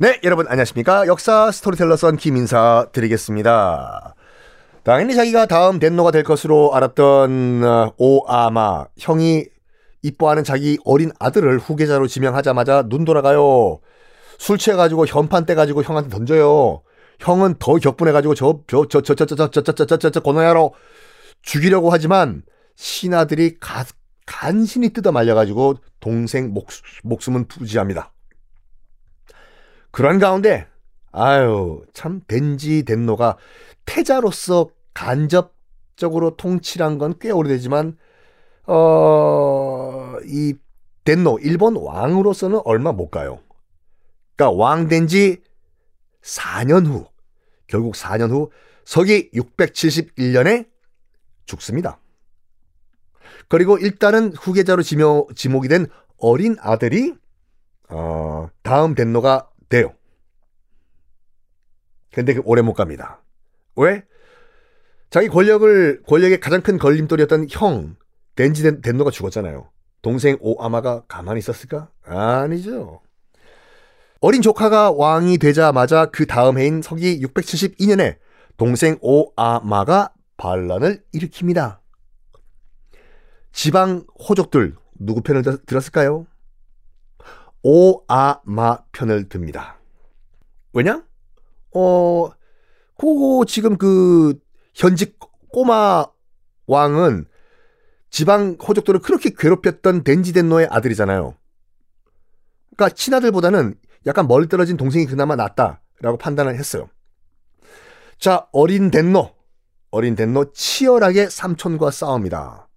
네, 여러분 안녕하십니까? 역사 스토리텔러 선 김인사 드리겠습니다. 당연히 자기가 다음 덴노가 될 것으로 알았던 어, 오아마 형이 이뻐하는 자기 어린 아들을 후계자로 지명하자마자 눈 돌아가요. 술 취해가지고 현판 떼가지고 형한테 던져요. 형은 더 격분해가지고 저 저 저 저 저 저 저 저 저 저저 고노야로 죽이려고 하지만 신하들이 가, 간신히 뜯어 말려가지고 동생 목, 목숨은 부지합니다. 그런 가운데 아유 참 덴지 덴노가 태자로서 간접적으로 통치한 건꽤 오래되지만 어이 덴노 일본 왕으로서는 얼마 못 가요. 그러니까 왕 된 지 4년 후 결국 4년 후 서기 671년에 죽습니다. 그리고 일단은 후계자로 지목이 된 어린 아들이 어, 다음 덴노가 돼요. 근데 그 오래 못 갑니다. 왜? 자기 권력을 권력의 가장 큰 걸림돌이었던 형 덴지 덴노가 죽었잖아요. 동생 오아마가 가만히 있었을까? 아니죠. 어린 조카가 왕이 되자마자 그 다음 해인 서기 672년에 동생 오아마가 반란을 일으킵니다. 지방 호족들 누구 편을 들었을까요? 오아마 편을 듭니다. 왜냐? 어, 고 지금 그 현직 꼬마 왕은 지방 호족들을 그렇게 괴롭혔던 덴지덴노의 아들이잖아요. 그러니까 친아들보다는 약간 멀리 떨어진 동생이 그나마 낫다라고 판단을 했어요. 자, 어린 덴노. 어린 덴노 치열하게 삼촌과 싸웁니다.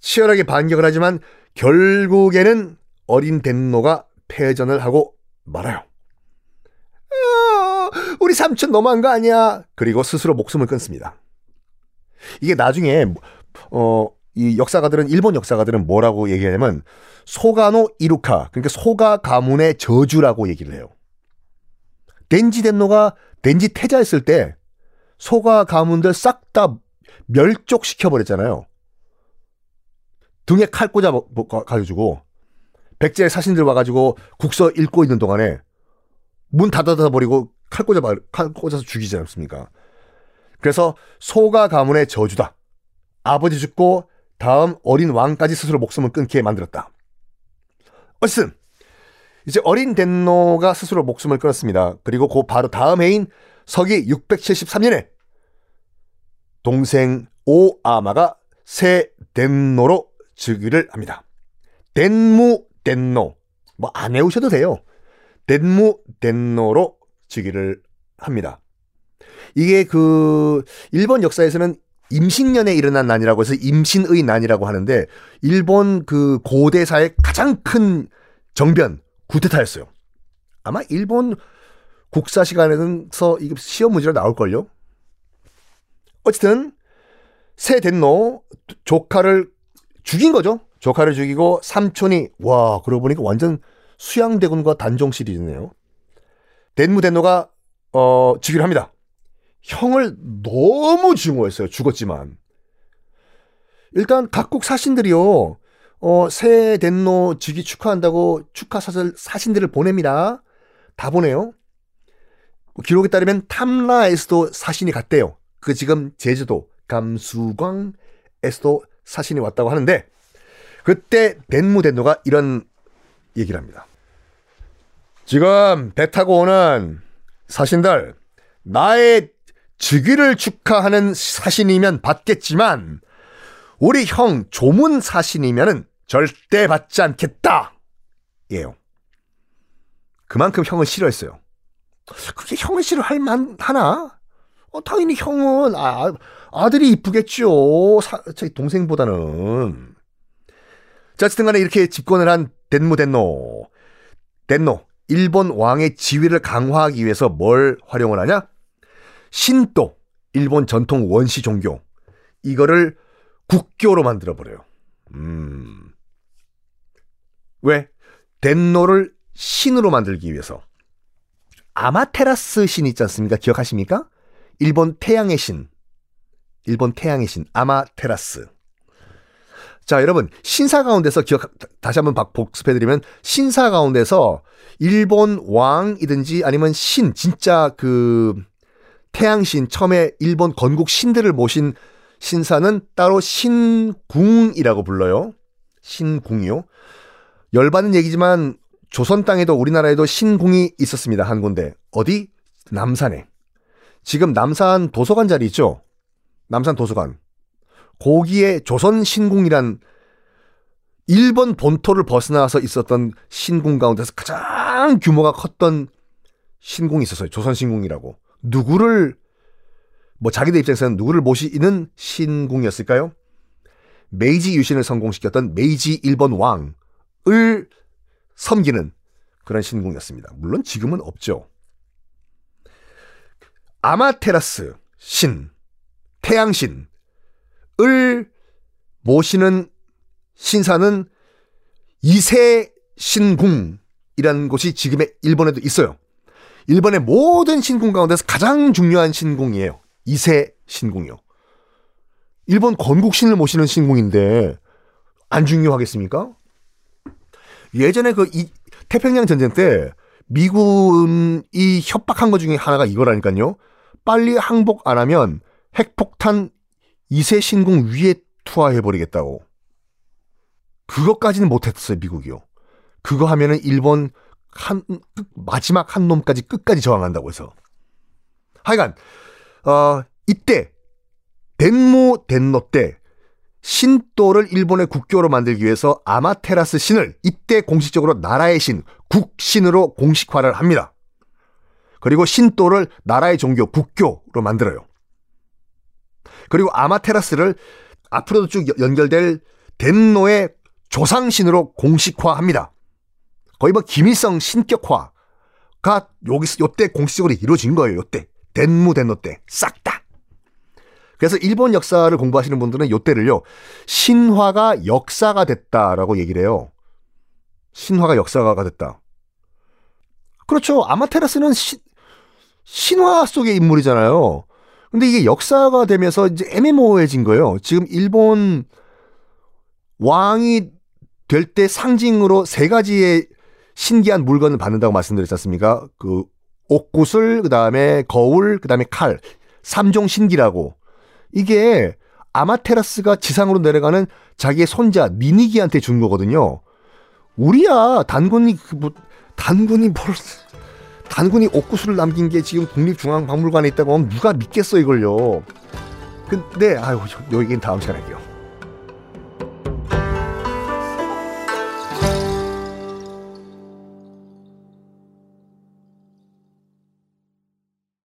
치열하게 반격을 하지만 결국에는 어린 덴노가 패전을 하고 말아요. 아, 우리 삼촌 너무한 거 아니야? 그리고 스스로 목숨을 끊습니다. 이게 나중에 어, 이 역사가들은 일본 역사가들은 뭐라고 얘기하냐면 소가노 이루카 그러니까 소가 가문의 저주라고 얘기를 해요. 덴지 덴노가 덴지 태자했을 때 소가 가문들 싹 다 멸족시켜 버렸잖아요. 등에 칼 꽂아 가지고 백제 사신들 와가지고 국서 읽고 있는 동안에 문 닫아다 버리고 칼 꽂아 칼 꽂아서 죽이지 않습니까? 그래서 소가 가문의 저주다. 아버지 죽고 다음 어린 왕까지 스스로 목숨을 끊게 만들었다. 어쨌든 이제 어린 덴노가 스스로 목숨을 끊었습니다. 그리고 그 바로 다음 해인 서기 673년에 동생 오아마가 새 덴노로 즉위를 합니다. 덴무 덴노 뭐 안 외우셔도 돼요. 덴무 덴노로 즉위를 합니다. 이게 그 일본 역사에서는 임신년에 일어난 난이라고 해서 임신의 난이라고 하는데 일본 그 고대사의 가장 큰 정변 구테타였어요. 아마 일본 국사 시간에서 이게 시험 문제로 나올걸요. 어쨌든 새 덴노 조카를 죽인 거죠. 조카를 죽이고 삼촌이 와 그러고 보니까 완전 수양대군과 단종 시리즈네요. 덴무덴노가 어 즉위를 합니다. 형을 너무 증오했어요. 죽었지만 일단 각국 사신들이요. 어, 새 덴노 즉위 축하한다고 축하 사설 사신들을 보냅니다. 다 보내요. 기록에 따르면 탐라에서도 사신이 갔대요. 그 지금 제주도 감수광에서도 사신이 왔다고 하는데 그때 덴무덴노가 이런 얘기를 합니다. 지금 배 타고 오는 사신들 나의 즉위를 축하하는 사신이면 받겠지만 우리 형 조문 사신이면은 절대 받지 않겠다. 예요. 그만큼 형을 싫어했어요. 그게 형을 싫어할 만 하나? 어, 당연히 형은 아, 아들이 이쁘겠죠. 사, 동생보다는. 자, 어쨌든 간에 이렇게 집권을 한 덴무 덴노. 덴노. 일본 왕의 지위를 강화하기 위해서 뭘 활용을 하냐? 신도. 일본 전통 원시 종교. 이거를 국교로 만들어버려요. 음. 왜? 덴노를 신으로 만들기 위해서. 아마테라스 신 있지 않습니까? 기억하십니까? 일본 태양의 신. 일본 태양의 신. 아마테라스. 자, 여러분, 신사 가운데서 기억, 다시 한번 복습해드리면, 신사 가운데서 일본 왕이든지 아니면 신, 진짜 그, 태양신, 처음에 일본 건국 신들을 모신 신사는 따로 신궁이라고 불러요. 신궁이요. 열받는 얘기지만 조선 땅에도 우리나라에도 신궁이 있었습니다. 한 군데. 어디? 남산에. 지금 남산 도서관 자리 있죠? 남산 도서관. 거기에 조선 신궁이란 일본 본토를 벗어나서 있었던 신궁 가운데서 가장 규모가 컸던 신궁이 있었어요. 조선 신궁이라고. 누구를 뭐 자기들 입장에서는 누구를 모시는 신궁이었을까요? 메이지 유신을 성공시켰던 메이지 일본 왕을 섬기는 그런 신궁이었습니다. 물론 지금은 없죠. 아마테라스 신, 태양신 을 모시는 신사는 이세 신궁이라는 곳이 지금의 일본에도 있어요. 일본의 모든 신궁 가운데서 가장 중요한 신궁이에요. 이세 신궁이요. 일본 건국신을 모시는 신궁인데 안 중요하겠습니까? 예전에 그 이, 태평양 전쟁 때 미군이 협박한 것 중에 하나가 이거라니까요. 빨리 항복 안 하면 핵폭탄 이세 신궁 위에 투하해 버리겠다고. 그것까지는 못했어요 미국이요. 그거 하면은 일본 한 마지막 한 놈까지 끝까지 저항한다고 해서. 하여간 어 이때 덴모 덴노 때 신도를 일본의 국교로 만들기 위해서 아마테라스 신을 이때 공식적으로 나라의 신, 국신으로 공식화를 합니다. 그리고 신도를 나라의 종교, 국교로 만들어요. 그리고 아마테라스를 앞으로도 쭉 연결될 덴노의 조상신으로 공식화합니다. 거의 뭐 김일성 신격화가 여기서 요때 공식적으로 이루어진 거예요. 요때 덴무 덴노 때싹 다. 그래서 일본 역사를 공부하시는 분들은 요때를요 신화가 역사가 됐다라고 얘기를 해요. 신화가 역사가 됐다. 그렇죠. 아마테라스는 시, 신화 속의 인물이잖아요. 근데 이게 역사가 되면서 이제 애매모호해진 거예요. 지금 일본 왕이 될 때 상징으로 세 가지의 신기한 물건을 받는다고 말씀드렸지 않습니까? 그 옥구슬, 그 다음에 거울, 그 다음에 칼. 삼종 신기라고. 이게 아마테라스가 지상으로 내려가는 자기의 손자 니니기한테 준 거거든요. 우리야 단군이 그뭐 단군이 뭘 단군이 옥구슬을 남긴 게 지금 국립중앙박물관에 있다고 하면 누가 믿겠어 이걸요. 근데 아유 여기는 다음 시간에 할게요.